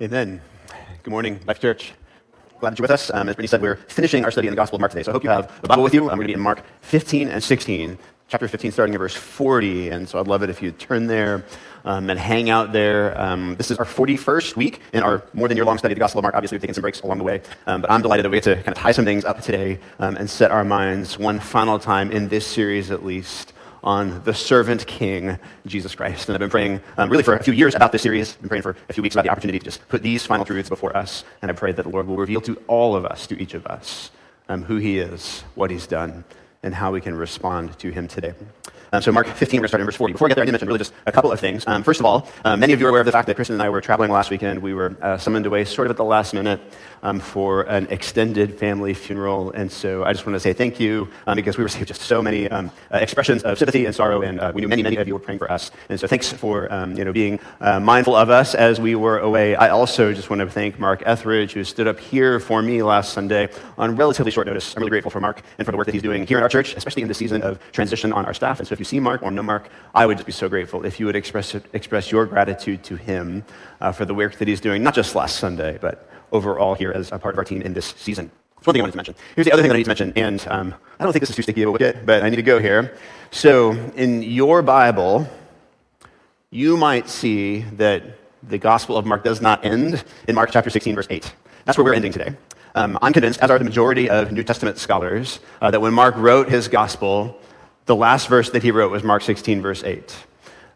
Amen. Good morning, Life Church. Glad that you're with us. Um, as Brittany said, we're finishing our study in the Gospel of Mark today. So I hope you have the Bible with you. I'm going to be in Mark 15 and 16, chapter 15, starting at verse 40. And so I'd love it if you'd turn there um, and hang out there. Um, this is our 41st week in our more than year long study of the Gospel of Mark. Obviously, we've taken some breaks along the way. Um, but I'm delighted that we get to kind of tie some things up today um, and set our minds one final time in this series at least on the servant king, Jesus Christ. And I've been praying um, really for a few years about this series. I've been praying for a few weeks about the opportunity to just put these final truths before us. And I pray that the Lord will reveal to all of us, to each of us, um, who he is, what he's done, and how we can respond to him today. Um, so Mark 15, we're going to start in verse 40. Before I get there, I to mention really just a couple of things. Um, first of all, uh, many of you are aware of the fact that Kristen and I were traveling last weekend. We were uh, summoned away sort of at the last minute um, for an extended family funeral. And so I just want to say thank you um, because we received just so many um, uh, expressions of sympathy and sorrow, and uh, we knew many, many of you were praying for us. And so thanks for um, you know, being uh, mindful of us as we were away. I also just want to thank Mark Etheridge, who stood up here for me last Sunday on relatively short notice. I'm really grateful for Mark and for the work that he's doing here in our church, especially in the season of transition on our staff. And so if you see Mark or no Mark, I would just be so grateful if you would express, express your gratitude to him uh, for the work that he's doing, not just last Sunday, but overall here as a part of our team in this season. That's one thing I wanted to mention. Here's the other thing I need to mention, and um, I don't think this is too sticky of a wicket, but I need to go here. So, in your Bible, you might see that the Gospel of Mark does not end in Mark chapter 16, verse 8. That's where we're ending today. Um, I'm convinced, as are the majority of New Testament scholars, uh, that when Mark wrote his Gospel, the last verse that he wrote was Mark 16, verse 8.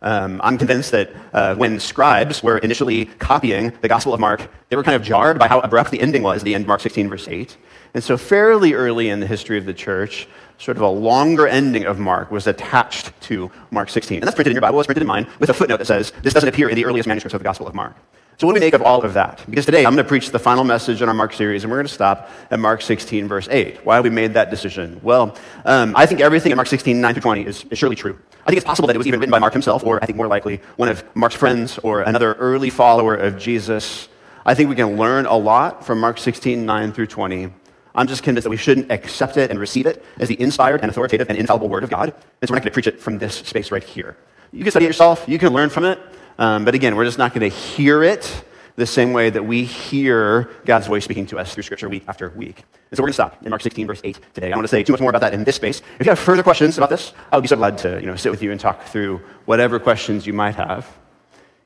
Um, I'm convinced that uh, when scribes were initially copying the Gospel of Mark, they were kind of jarred by how abrupt the ending was, the end, of Mark 16, verse 8. And so, fairly early in the history of the church, sort of a longer ending of Mark was attached to Mark 16. And that's printed in your Bible, it's printed in mine, with a footnote that says, this doesn't appear in the earliest manuscripts of the Gospel of Mark. So, what do we make of all of that? Because today I'm going to preach the final message in our Mark series, and we're going to stop at Mark 16, verse 8. Why we made that decision? Well, um, I think everything in Mark 16, 9 through 20 is, is surely true. I think it's possible that it was even written by Mark himself, or I think more likely, one of Mark's friends or another early follower of Jesus. I think we can learn a lot from Mark 16, 9 through 20. I'm just convinced that we shouldn't accept it and receive it as the inspired and authoritative and infallible word of God. And so we're not going to preach it from this space right here. You can study it yourself, you can learn from it, um, but again, we're just not going to hear it the same way that we hear God's voice speaking to us through Scripture week after week. And so we're going to stop in Mark 16, verse 8 today. I want to say too much more about that in this space. If you have further questions about this, I would be so glad to you know, sit with you and talk through whatever questions you might have.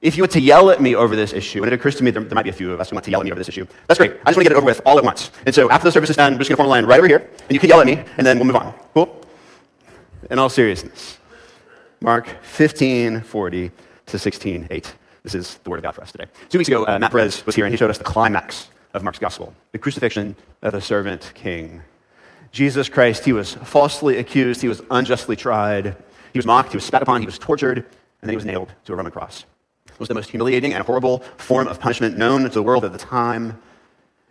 If you want to yell at me over this issue, and it occurs to me there, there might be a few of us who want to yell at me over this issue, that's great. I just want to get it over with all at once. And so after the service is done, we're just going to form a line right over here, and you can yell at me, and then we'll move on. Cool? In all seriousness, Mark 15, 40 to 16, 8. This is the word of God for us today. Two weeks ago, uh, Matt Perez was here and he showed us the climax of Mark's gospel the crucifixion of the servant king. Jesus Christ, he was falsely accused, he was unjustly tried, he was mocked, he was spat upon, he was tortured, and then he was nailed to a Roman cross. It was the most humiliating and horrible form of punishment known to the world at the time.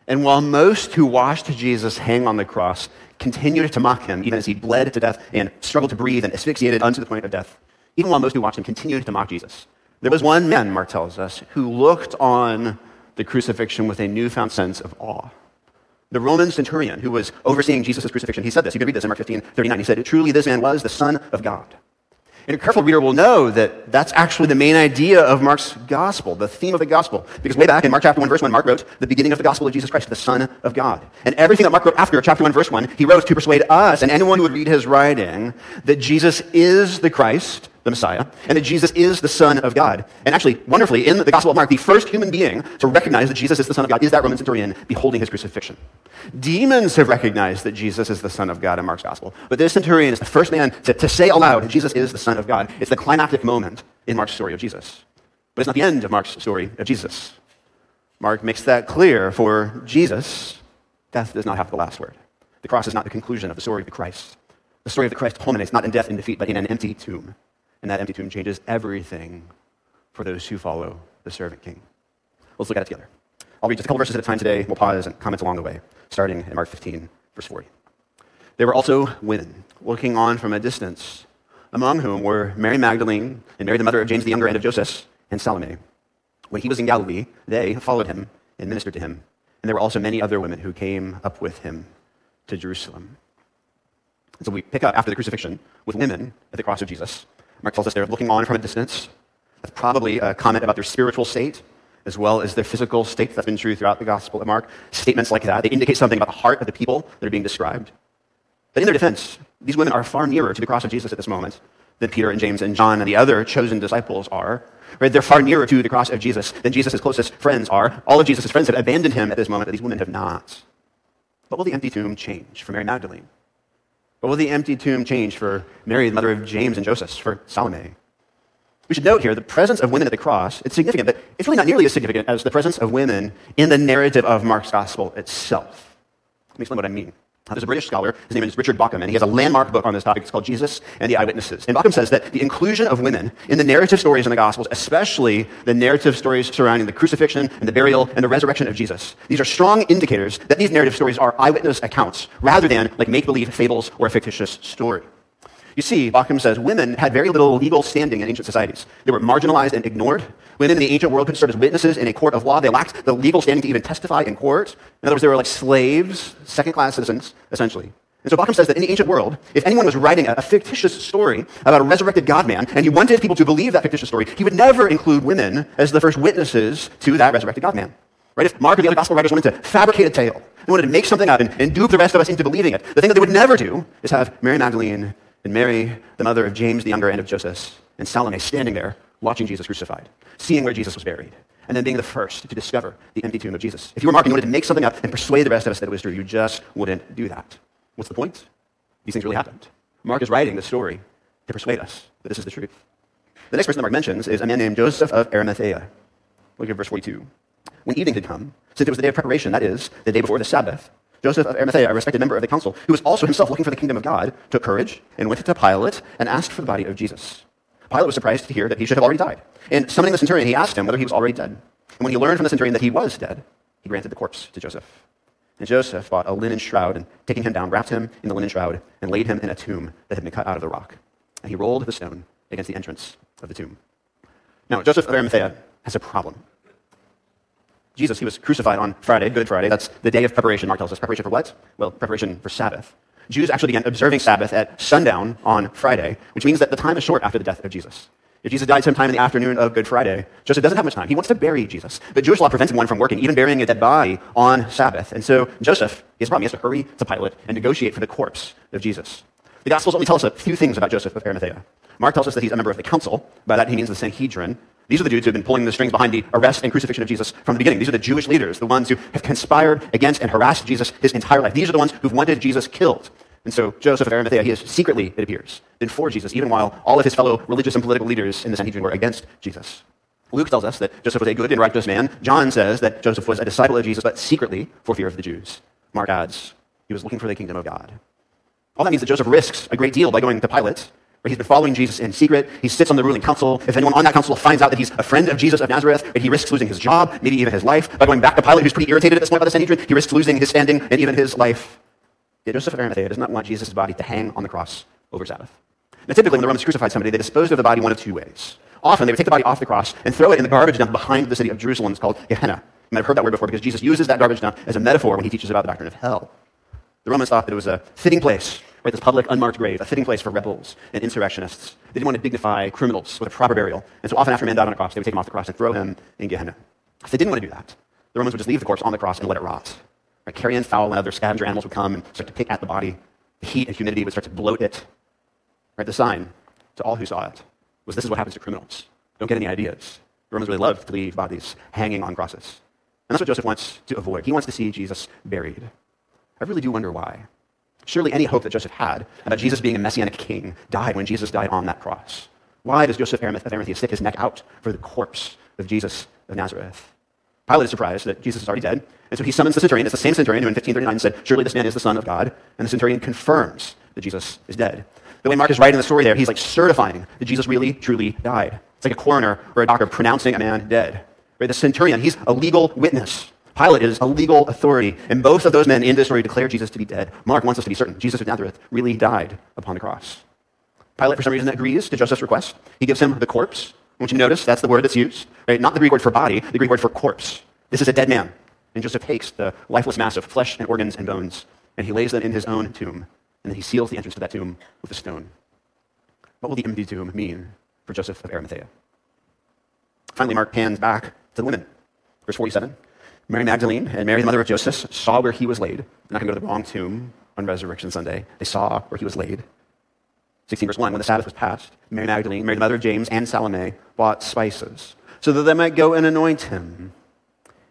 And while most who watched Jesus hang on the cross continued to mock him, even as he bled to death and struggled to breathe and asphyxiated unto the point of death, even while most who watched him continued to mock Jesus, there was one man, Mark tells us, who looked on the crucifixion with a newfound sense of awe. The Roman centurion who was overseeing Jesus' crucifixion, he said this. You can read this in Mark 15, 39. He said, Truly, this man was the Son of God. And a careful reader will know that that's actually the main idea of Mark's gospel, the theme of the gospel. Because way back in Mark chapter 1, verse 1, Mark wrote the beginning of the gospel of Jesus Christ, the Son of God. And everything that Mark wrote after chapter 1, verse 1, he wrote to persuade us and anyone who would read his writing that Jesus is the Christ, the Messiah, and that Jesus is the Son of God. And actually, wonderfully, in the Gospel of Mark, the first human being to recognize that Jesus is the Son of God is that Roman centurion beholding his crucifixion. Demons have recognized that Jesus is the Son of God in Mark's Gospel, but this centurion is the first man to, to say aloud, that Jesus is the Son of God. It's the climactic moment in Mark's story of Jesus. But it's not the end of Mark's story of Jesus. Mark makes that clear for Jesus, death does not have the last word. The cross is not the conclusion of the story of the Christ. The story of the Christ culminates not in death and defeat, but in an empty tomb. And that empty tomb changes everything for those who follow the servant king. Let's look at it together. I'll read just a couple verses at a time today. We'll pause and comment along the way, starting in Mark 15, verse 40. There were also women looking on from a distance, among whom were Mary Magdalene and Mary, the mother of James the younger and of Joseph, and Salome. When he was in Galilee, they followed him and ministered to him. And there were also many other women who came up with him to Jerusalem. And so we pick up after the crucifixion with women at the cross of Jesus. Mark tells us they're looking on from a distance. That's probably a comment about their spiritual state. as well as their physical state. That's been true throughout the Gospel of Mark. Statements like that, they indicate something about the heart of the people that are being described. But in their defense, these women are far nearer to the cross of Jesus at this moment than Peter and James and John and the other chosen disciples are. Right? They're far nearer to the cross of Jesus than Jesus' closest friends are. All of Jesus' friends have abandoned him at this moment, but these women have not. What will the empty tomb change for Mary Magdalene? What will the empty tomb change for Mary, the mother of James and Joseph, for Salome? We should note here the presence of women at the cross, it's significant, but it's really not nearly as significant as the presence of women in the narrative of Mark's gospel itself. Let me explain what I mean. There's a British scholar, his name is Richard Bauckham, and he has a landmark book on this topic. It's called Jesus and the Eyewitnesses. And Bauckham says that the inclusion of women in the narrative stories in the Gospels, especially the narrative stories surrounding the crucifixion and the burial and the resurrection of Jesus, these are strong indicators that these narrative stories are eyewitness accounts rather than like make believe fables or a fictitious story. You see, Bauckham says women had very little legal standing in ancient societies. They were marginalized and ignored. Women in the ancient world could serve as witnesses in a court of law. They lacked the legal standing to even testify in court. In other words, they were like slaves, second class citizens, essentially. And so Bauckham says that in the ancient world, if anyone was writing a, fictitious story about a resurrected God man, and he wanted people to believe that fictitious story, he would never include women as the first witnesses to that resurrected God man. Right? If Mark or the other gospel writers wanted to fabricate a tale, they wanted to make something up and, and dupe the rest of us into believing it, the thing that they would never do is have Mary Magdalene and Mary, the mother of James the younger and of Joseph, and Salome standing there watching Jesus crucified, seeing where Jesus was buried, and then being the first to discover the empty tomb of Jesus. If you were Mark and you wanted to make something up and persuade the rest of us that it was true, you just wouldn't do that. What's the point? These things really happened. Mark is writing the story to persuade us that this is the truth. The next person that Mark mentions is a man named Joseph of Arimathea. Look at verse 42. When evening had come, since it was the day of preparation, that is, the day before the Sabbath, Joseph of Arimathea, a respected member of the council, who was also himself looking for the kingdom of God, took courage and went to Pilate and asked for the body of Jesus. Pilate was surprised to hear that he should have already died. And summoning the centurion, he asked him whether he was already dead. And when he learned from the centurion that he was dead, he granted the corpse to Joseph. And Joseph bought a linen shroud, and taking him down, wrapped him in the linen shroud, and laid him in a tomb that had been cut out of the rock. And he rolled the stone against the entrance of the tomb. Now, Joseph of Arimathea has a problem. Jesus, he was crucified on Friday, Good Friday. That's the day of preparation, Mark tells us. Preparation for what? Well, preparation for Sabbath. Jews actually began observing Sabbath at sundown on Friday, which means that the time is short after the death of Jesus. If Jesus died sometime in the afternoon of Good Friday, Joseph doesn't have much time. He wants to bury Jesus. But Jewish law prevents one from working, even burying a dead body on Sabbath. And so Joseph, a problem. He has to hurry to Pilate and negotiate for the corpse of Jesus. The Gospels only tell us a few things about Joseph of Arimathea. Mark tells us that he's a member of the council. By that, he means the Sanhedrin. These are the Jews who have been pulling the strings behind the arrest and crucifixion of Jesus from the beginning. These are the Jewish leaders, the ones who have conspired against and harassed Jesus his entire life. These are the ones who've wanted Jesus killed. And so Joseph of Arimathea, he is secretly, it appears, been for Jesus, even while all of his fellow religious and political leaders in the Sanhedrin were against Jesus. Luke tells us that Joseph was a good and righteous man. John says that Joseph was a disciple of Jesus, but secretly for fear of the Jews. Mark adds, he was looking for the kingdom of God. All that means that Joseph risks a great deal by going to Pilate He's been following Jesus in secret. He sits on the ruling council. If anyone on that council finds out that he's a friend of Jesus of Nazareth, he risks losing his job, maybe even his life. By going back to Pilate, who's pretty irritated at this point by the Sanhedrin, he risks losing his standing and even his life. Joseph of Arimathea does not want Jesus' body to hang on the cross over Sabbath. Now, typically, when the Romans crucified somebody, they disposed of the body one of two ways. Often, they would take the body off the cross and throw it in the garbage dump behind the city of Jerusalem. It's called Gehenna. You might have heard that word before because Jesus uses that garbage dump as a metaphor when he teaches about the doctrine of hell. The Romans thought that it was a fitting place right, this public unmarked grave, a fitting place for rebels and insurrectionists. They didn't want to dignify criminals with a proper burial. And so often after a man died on a cross, they would take him off the cross and throw him in Gehenna. If they didn't want to do that, the Romans would just leave the corpse on the cross and let it rot. Right, carrion, fowl, and other scavenger animals would come and start to pick at the body. The heat and humidity would start to bloat it. Right, the sign to all who saw it was this is what happens to criminals. Don't get any ideas. The Romans really loved to leave bodies hanging on crosses. And that's what Joseph wants to avoid. He wants to see Jesus buried. I really do wonder why. Surely any hope that Joseph had about Jesus being a messianic king died when Jesus died on that cross. Why does Joseph of Arimathea stick his neck out for the corpse of Jesus of Nazareth? Pilate is surprised that Jesus is already dead, and so he summons the centurion. It's the same centurion who in 1539 said, Surely this man is the Son of God. And the centurion confirms that Jesus is dead. The way Mark is writing the story there, he's like certifying that Jesus really, truly died. It's like a coroner or a doctor pronouncing a man dead. Right? The centurion, he's a legal witness. Pilate is a legal authority, and both of those men in this story declare Jesus to be dead. Mark wants us to be certain Jesus of Nazareth really died upon the cross. Pilate, for some reason, agrees to Joseph's request. He gives him the corpse. I want you to notice that's the word that's used, right? Not the Greek word for body, the Greek word for corpse. This is a dead man. And Joseph takes the lifeless mass of flesh and organs and bones, and he lays them in his own tomb, and then he seals the entrance to that tomb with a stone. What will the empty tomb mean for Joseph of Arimathea? Finally, Mark pans back to the women. Verse 47 Mary Magdalene and Mary, the mother of Joseph, saw where he was laid. I'm not going to go to the wrong tomb on Resurrection Sunday. They saw where he was laid. 16 verse 1 When the Sabbath was passed, Mary Magdalene, Mary, the mother of James, and Salome bought spices so that they might go and anoint him.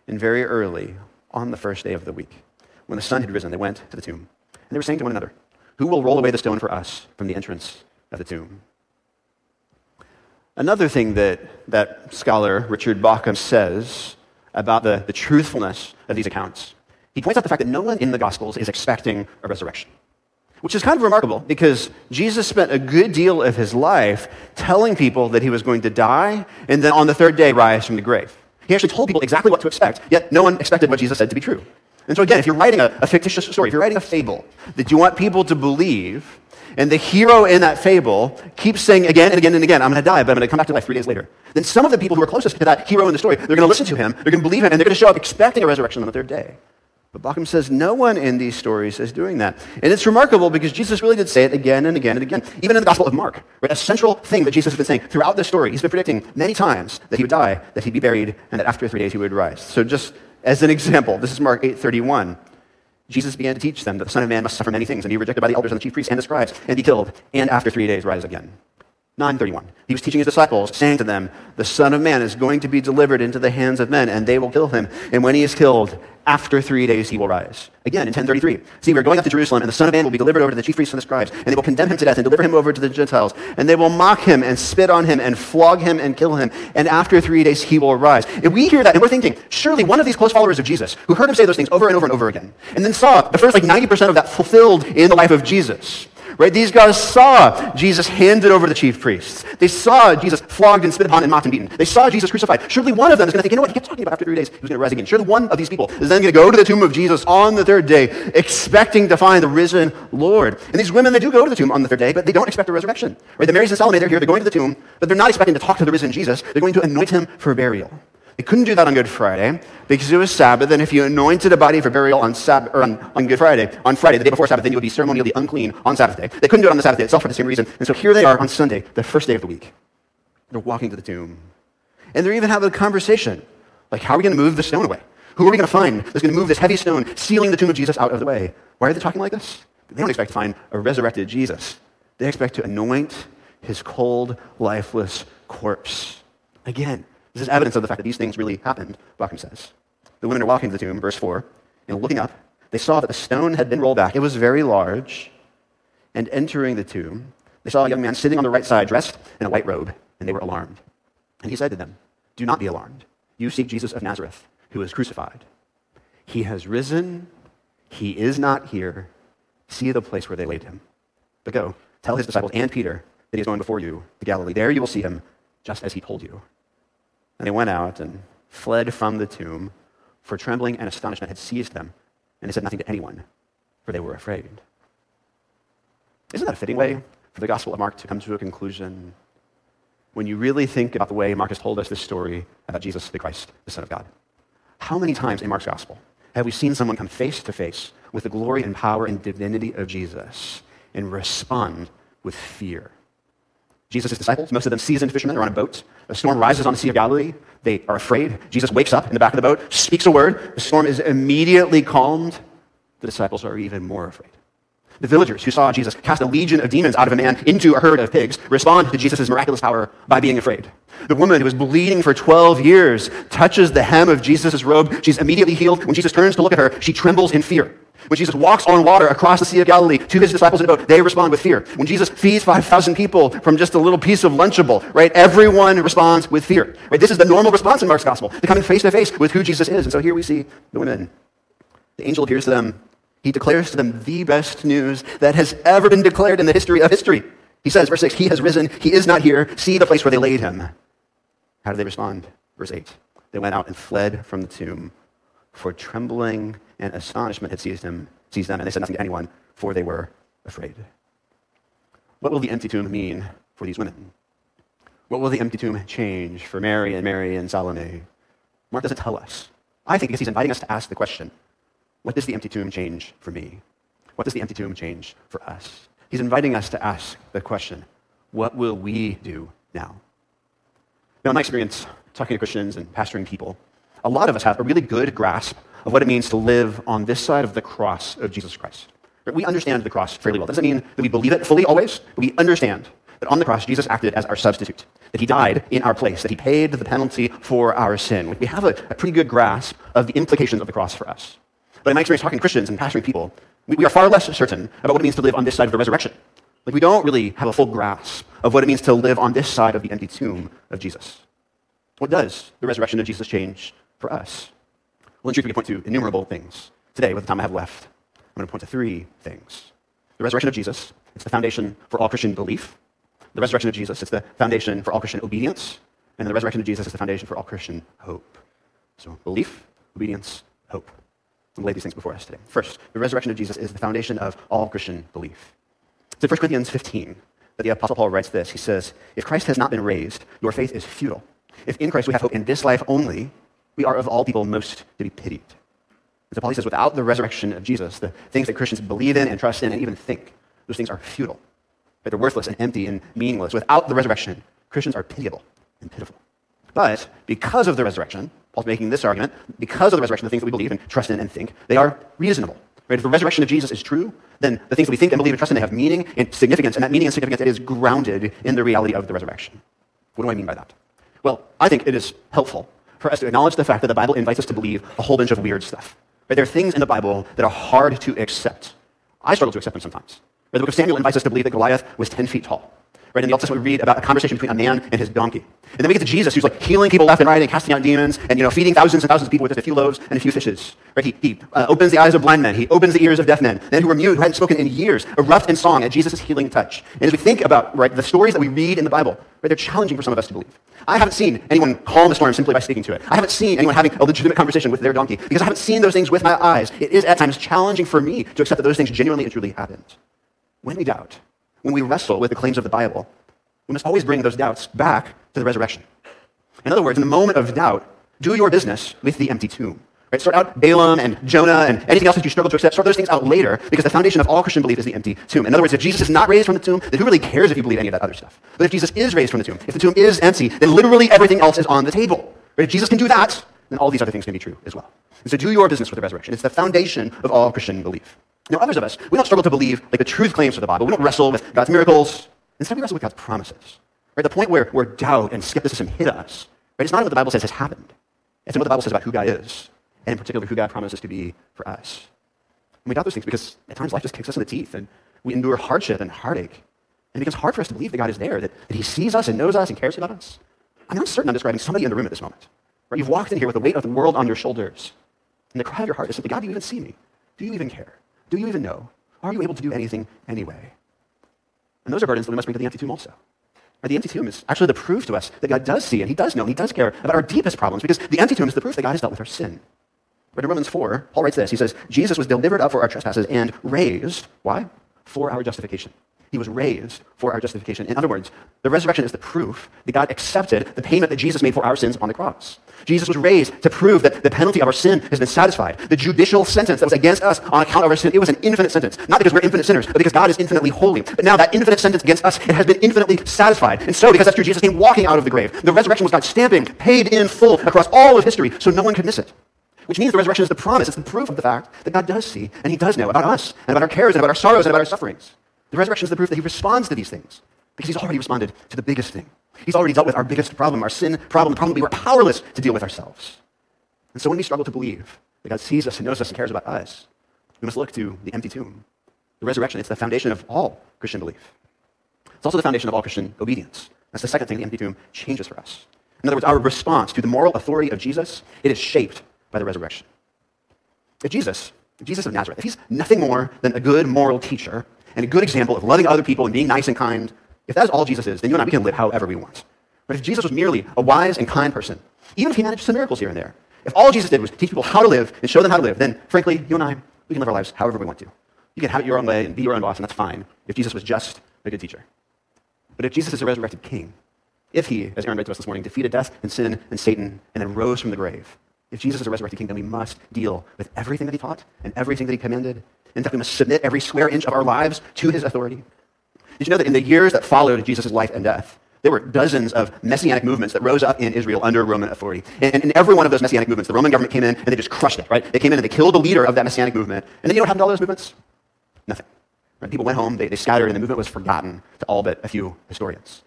And very early, on the first day of the week, when the sun had risen, they went to the tomb. And they were saying to one another, Who will roll away the stone for us from the entrance of the tomb? Another thing that, that scholar Richard Bauckham says about the, the truthfulness of these accounts, he points out the fact that no one in the Gospels is expecting a resurrection which is kind of remarkable because Jesus spent a good deal of his life telling people that he was going to die and then on the third day rise from the grave. He actually told people exactly what to expect, yet no one expected what Jesus said to be true. And so, again, if you're writing a, a fictitious story, if you're writing a fable that you want people to believe, and the hero in that fable keeps saying again and again and again, I'm going to die, but I'm going to come back to life three days later. Then some of the people who are closest to that hero in the story, they're going to listen to him, they're going to believe him, and they're going to show up expecting a resurrection on the third day. But Bauckham says no one in these stories is doing that. And it's remarkable because Jesus really did say it again and again and again. Even in the Gospel of Mark, right, a central thing that Jesus has been saying throughout this story, he's been predicting many times that he would die, that he'd be buried, and that after three days he would rise. So just as an example, this is Mark 8.31. Jesus began to teach them that the Son of Man must suffer many things and be rejected by the elders and the chief priests and the scribes and be killed, and after three days rise again. 931. He was teaching his disciples, saying to them, The Son of Man is going to be delivered into the hands of men, and they will kill him. And when he is killed, after three days he will rise. Again, in 1033. See, we're going up to Jerusalem, and the Son of Man will be delivered over to the chief priests and the scribes, and they will condemn him to death and deliver him over to the Gentiles. And they will mock him and spit on him and flog him and kill him. And after three days he will rise. And we hear that, and we're thinking, surely one of these close followers of Jesus, who heard him say those things over and over and over again, and then saw the first like 90% of that fulfilled in the life of Jesus Right? These guys saw Jesus handed over to the chief priests. They saw Jesus flogged and spit upon and mocked and beaten. They saw Jesus crucified. Surely one of them is going to think, you know what? He kept talking about after three days he was going to rise again. Surely one of these people is then going to go to the tomb of Jesus on the third day, expecting to find the risen Lord. And these women, they do go to the tomb on the third day, but they don't expect a resurrection. Right? The Marys and Salome, they're here. They're going to the tomb, but they're not expecting to talk to the risen Jesus. They're going to anoint him for burial. They couldn't do that on Good Friday because it was Sabbath, and if you anointed a body for burial on, Sabbath or on, on Good Friday, on Friday, the day before Sabbath, then you would be ceremonially unclean on Sabbath day. They couldn't do it on the Sabbath day itself for the same reason. And so here they are on Sunday, the first day of the week. They're walking to the tomb. And they're even having a conversation. Like, how are we going to move the stone away? Who are we going to find that's going to move this heavy stone, sealing the tomb of Jesus out of the way? Why are they talking like this? They don't expect to find a resurrected Jesus. They expect to anoint his cold, lifeless corpse. Again, this is evidence of the fact that these things really happened, Bauckham says. The women are walking to the tomb, verse 4, and looking up, they saw that the stone had been rolled back. It was very large. And entering the tomb, they saw a young man sitting on the right side, dressed in a white robe, and they were alarmed. And he said to them, Do not be alarmed. You seek Jesus of Nazareth, who was crucified. He has risen. He is not here. See the place where they laid him. But go, tell his disciples and Peter that he is going before you to Galilee. There you will see him, just as he told you. And they went out and fled from the tomb, for trembling and astonishment had seized them, and they said nothing to anyone, for they were afraid. Isn't that a fitting way for the Gospel of Mark to come to a conclusion when you really think about the way Mark has told us this story about Jesus the Christ, the Son of God? How many times in Mark's Gospel have we seen someone come face to face with the glory and power and divinity of Jesus and respond with fear? Jesus' disciples, most of them seasoned fishermen, are on a boat. A storm rises on the Sea of Galilee. They are afraid. Jesus wakes up in the back of the boat, speaks a word. The storm is immediately calmed. The disciples are even more afraid. The villagers who saw Jesus cast a legion of demons out of a man into a herd of pigs respond to Jesus' miraculous power by being afraid. The woman who was bleeding for 12 years touches the hem of Jesus' robe. She's immediately healed. When Jesus turns to look at her, she trembles in fear. When Jesus walks on water across the Sea of Galilee to his disciples in a boat, they respond with fear. When Jesus feeds 5,000 people from just a little piece of Lunchable, right, everyone responds with fear. Right? This is the normal response in Mark's gospel, to coming face to face with who Jesus is. And so here we see the women. The angel appears to them. He declares to them the best news that has ever been declared in the history of history. He says, verse 6, He has risen. He is not here. See the place where they laid him. How do they respond? Verse 8, They went out and fled from the tomb for trembling and astonishment had seized, him, seized them, and they said nothing to anyone, for they were afraid. What will the empty tomb mean for these women? What will the empty tomb change for Mary and Mary and Salome? Mark doesn't tell us. I think because he's inviting us to ask the question what does the empty tomb change for me? What does the empty tomb change for us? He's inviting us to ask the question what will we do now? Now, in my experience, talking to Christians and pastoring people, a lot of us have a really good grasp of what it means to live on this side of the cross of Jesus Christ. We understand the cross fairly well. doesn't mean that we believe it fully always? But we understand that on the cross, Jesus acted as our substitute, that he died in our place, that he paid the penalty for our sin. We have a, a pretty good grasp of the implications of the cross for us. But in my experience talking to Christians and pastoring people, we, we are far less certain about what it means to live on this side of the resurrection. Like, we don't really have a full grasp of what it means to live on this side of the empty tomb of Jesus. What does the resurrection of Jesus change for us? Well, in truth, we can point to innumerable things. Today, with the time I have left, I'm going to point to three things. The resurrection of Jesus, it's the foundation for all Christian belief. The resurrection of Jesus, it's the foundation for all Christian obedience. And the resurrection of Jesus is the foundation for all Christian hope. So, belief, obedience, hope. I'm lay these things before us today. First, the resurrection of Jesus is the foundation of all Christian belief. It's in 1 Corinthians 15 that the Apostle Paul writes this. He says, If Christ has not been raised, your faith is futile. If in Christ we have hope in this life only, we are of all people most to be pitied. And so Paul says, without the resurrection of Jesus, the things that Christians believe in and trust in and even think, those things are futile. Right? They're worthless and empty and meaningless. Without the resurrection, Christians are pitiable and pitiful. But because of the resurrection, Paul's making this argument, because of the resurrection, the things that we believe and trust in and think, they are reasonable. Right? If the resurrection of Jesus is true, then the things that we think and believe and trust in, they have meaning and significance, and that meaning and significance is grounded in the reality of the resurrection. What do I mean by that? Well, I think it is helpful for us to acknowledge the fact that the Bible invites us to believe a whole bunch of weird stuff. Right? There are things in the Bible that are hard to accept. I struggle to accept them sometimes. Right? The book of Samuel invites us to believe that Goliath was 10 feet tall. Right? In the Old Testament, we read about a conversation between a man and his donkey. And then we get to Jesus, who's like healing people left and right and casting out demons and, you know, feeding thousands and thousands of people with just a few loaves and a few fishes. Right? He, he uh, opens the eyes of blind men. He opens the ears of deaf men. Men who were mute, who hadn't spoken in years, erupt in song at Jesus' healing touch. And as we think about, right, the stories that we read in the Bible, right, they're challenging for some of us to believe. I haven't seen anyone calm the storm simply by speaking to it. I haven't seen anyone having a legitimate conversation with their donkey because I haven't seen those things with my eyes. It is at times challenging for me to accept that those things genuinely and truly happened. When we doubt, when we wrestle with the claims of the Bible, we must always bring those doubts back to the resurrection. In other words, in the moment of doubt, do your business with the empty tomb. Right? Sort out Balaam and Jonah and anything else that you struggle to accept. Sort those things out later because the foundation of all Christian belief is the empty tomb. In other words, if Jesus is not raised from the tomb, then who really cares if you believe any of that other stuff? But if Jesus is raised from the tomb, if the tomb is empty, then literally everything else is on the table. Right? If Jesus can do that, then all these other things can be true as well. And so do your business with the resurrection. It's the foundation of all Christian belief. Now, others of us, we don't struggle to believe like the truth claims of the Bible. We don't wrestle with God's miracles. Instead, we wrestle with God's promises. Right? The point where, where doubt and skepticism hit us, right? It's not what the Bible says has happened. It's what the Bible says about who God is, and in particular, who God promises to be for us. And we doubt those things because at times life just kicks us in the teeth, and we endure hardship and heartache. And it becomes hard for us to believe that God is there, that, that He sees us and knows us and cares about us. I mean, I'm certain I'm describing somebody in the room at this moment. Right? You've walked in here with the weight of the world on your shoulders, and the cry of your heart is simply, God, do you even see me? Do you even care? Do you even know? Are you able to do anything anyway? And those are burdens that we must bring to the empty tomb also. Right? The empty tomb is actually the proof to us that God does see and He does know and He does care about our deepest problems because the empty tomb is the proof that God has dealt with our sin. But in Romans 4, Paul writes this. He says, Jesus was delivered up for our trespasses and raised. Why? For our justification. He was raised for our justification. In other words, the resurrection is the proof that God accepted the payment that Jesus made for our sins on the cross. Jesus was raised to prove that the penalty of our sin has been satisfied. The judicial sentence that was against us on account of our sin, it was an infinite sentence. Not because we're infinite sinners, but because God is infinitely holy. But now that infinite sentence against us, it has been infinitely satisfied. And so, because that's true, Jesus came walking out of the grave. The resurrection was God stamping, paid in full across all of history, so no one could miss it. Which means the resurrection is the promise, it's the proof of the fact that God does see and He does know about us and about our cares and about our sorrows and about our sufferings. The resurrection is the proof that He responds to these things because He's already responded to the biggest thing. He's already dealt with our biggest problem, our sin problem, the problem we were powerless to deal with ourselves. And so when we struggle to believe that God sees us and knows us and cares about us, we must look to the empty tomb. The resurrection, it's the foundation of all Christian belief. It's also the foundation of all Christian obedience. That's the second thing the empty tomb changes for us. In other words, our response to the moral authority of Jesus, it is shaped by the resurrection. If Jesus, Jesus of Nazareth, if he's nothing more than a good moral teacher and a good example of loving other people and being nice and kind, if that is all Jesus is, then you and I, we can live however we want. But if Jesus was merely a wise and kind person, even if he managed some miracles here and there, if all Jesus did was teach people how to live and show them how to live, then frankly, you and I, we can live our lives however we want to. You can have it your own way and be your own boss, and that's fine if Jesus was just a good teacher. But if Jesus is a resurrected king, if he, as Aaron read to us this morning, defeated death and sin and Satan and then rose from the grave, if Jesus is a resurrected king, then we must deal with everything that he taught and everything that he commanded. In fact, we must submit every square inch of our lives to his authority. Did you know that in the years that followed Jesus' life and death, there were dozens of messianic movements that rose up in Israel under Roman authority. And in every one of those messianic movements, the Roman government came in and they just crushed it, right? They came in and they killed the leader of that messianic movement. And then you know what happened to all those movements? Nothing. Right? People went home, they, they scattered, and the movement was forgotten to all but a few historians,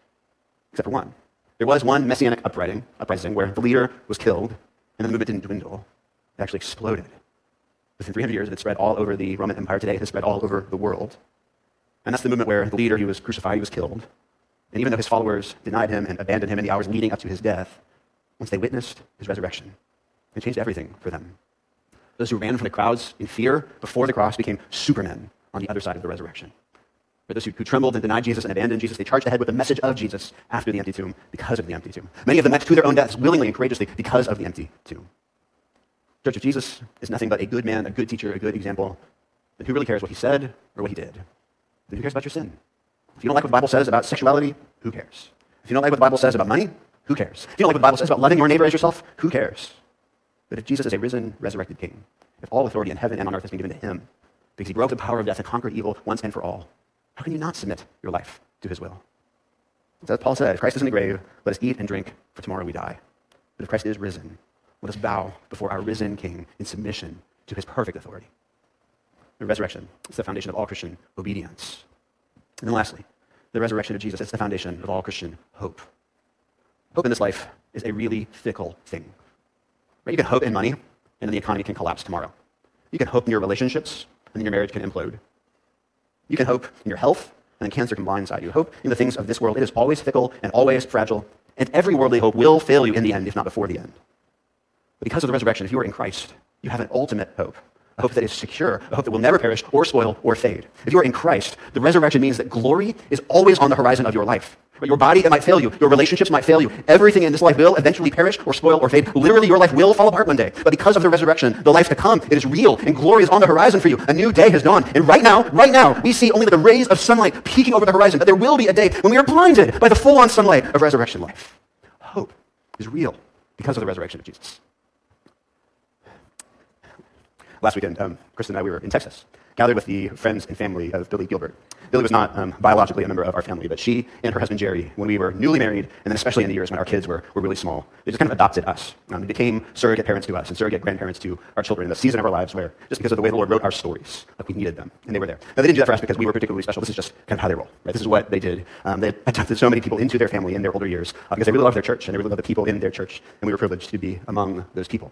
except for one. There was one messianic uprising, uprising where the leader was killed and the movement didn't dwindle. It actually exploded. Within 300 years, it had spread all over the Roman Empire. Today, it has spread all over the world. And that's the movement where the leader, he was crucified, he was killed. And even though his followers denied him and abandoned him in the hours leading up to his death, once they witnessed his resurrection, it changed everything for them. Those who ran from the crowds in fear before the cross became supermen on the other side of the resurrection. For those who, who, trembled and denied Jesus and abandoned Jesus, they charged ahead with the message of Jesus after the empty tomb because of the empty tomb. Many of them met to their own deaths willingly and courageously because of the empty tomb. Church, if Jesus is nothing but a good man, a good teacher, a good example, then who really cares what he said or what he did? Then who cares about your sin? If you don't like what the Bible says about sexuality, who cares? If you don't like what the Bible says about money, who cares? If you don't like what the Bible says about loving your neighbor as yourself, who cares? But if Jesus is a risen, resurrected king, if all authority in heaven and on earth has been given to him, because he broke the power of death and conquered evil once and for all, how can you not submit your life to his will? As Paul said, if Christ is in the grave, let us eat and drink, for tomorrow we die. But if Christ is risen, let us bow before our risen King in submission to his perfect authority. The resurrection is the foundation of all Christian obedience. And then lastly, the resurrection of Jesus is the foundation of all Christian hope. Hope in this life is a really fickle thing. Right? You can hope in money, and then the economy can collapse tomorrow. You can hope in your relationships, and then your marriage can implode. You can hope in your health, and then cancer can blindside you. Hope in the things of this world. It is always fickle and always fragile, and every worldly hope will fail you in the end, if not before the end. Because of the resurrection, if you are in Christ, you have an ultimate hope, a hope that is secure, a hope that will never perish or spoil or fade. If you are in Christ, the resurrection means that glory is always on the horizon of your life. Your body, it might fail you. Your relationships might fail you. Everything in this life will eventually perish or spoil or fade. Literally, your life will fall apart one day. But because of the resurrection, the life to come, it is real, and glory is on the horizon for you. A new day has dawned. And right now, right now, we see only the rays of sunlight peeking over the horizon. But there will be a day when we are blinded by the full-on sunlight of resurrection life. Hope is real because of the resurrection of Jesus. Last weekend, um, Kristen and I, we were in Texas, gathered with the friends and family of Billy Gilbert. Billy was not um, biologically a member of our family, but she and her husband Jerry, when we were newly married, and then especially in the years when our kids were, were really small, they just kind of adopted us. Um, they became surrogate parents to us and surrogate grandparents to our children in the season of our lives where, just because of the way the Lord wrote our stories, like we needed them, and they were there. Now, they didn't do that for us because we were particularly special. This is just kind of how they roll. Right? This is what they did. Um, they adopted so many people into their family in their older years uh, because they really loved their church and they really loved the people in their church, and we were privileged to be among those people.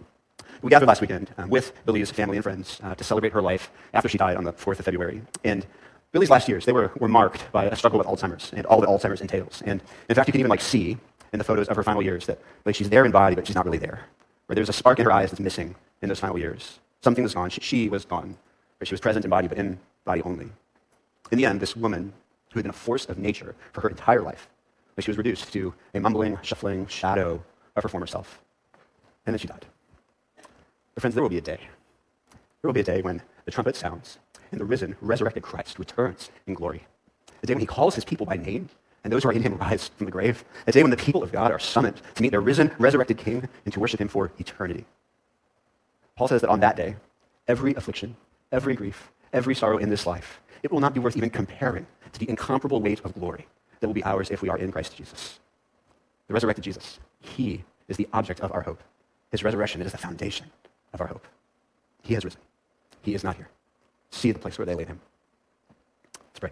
We gathered last weekend um, with Billy's family and friends uh, to celebrate her life after she died on the 4th of February. And Billy's last years, they were, were marked by a struggle with Alzheimer's and all that Alzheimer's entails. And in fact, you can even like see in the photos of her final years that like, she's there in body, but she's not really there. Where there's a spark in her eyes that's missing in those final years. Something was gone. She, she was gone. Where she was present in body, but in body only. In the end, this woman, who had been a force of nature for her entire life, like she was reduced to a mumbling, shuffling shadow of her former self. And then she died. But friends, there will be a day. There will be a day when the trumpet sounds and the risen, resurrected Christ returns in glory. The day when he calls his people by name and those who are in him rise from the grave. A day when the people of God are summoned to meet their risen, resurrected King and to worship him for eternity. Paul says that on that day, every affliction, every grief, every sorrow in this life, it will not be worth even comparing to the incomparable weight of glory that will be ours if we are in Christ Jesus. The resurrected Jesus, he is the object of our hope. His resurrection is the foundation of our hope. He has risen. He is not here. See the place where they laid him. Let's pray.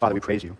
Father, we praise you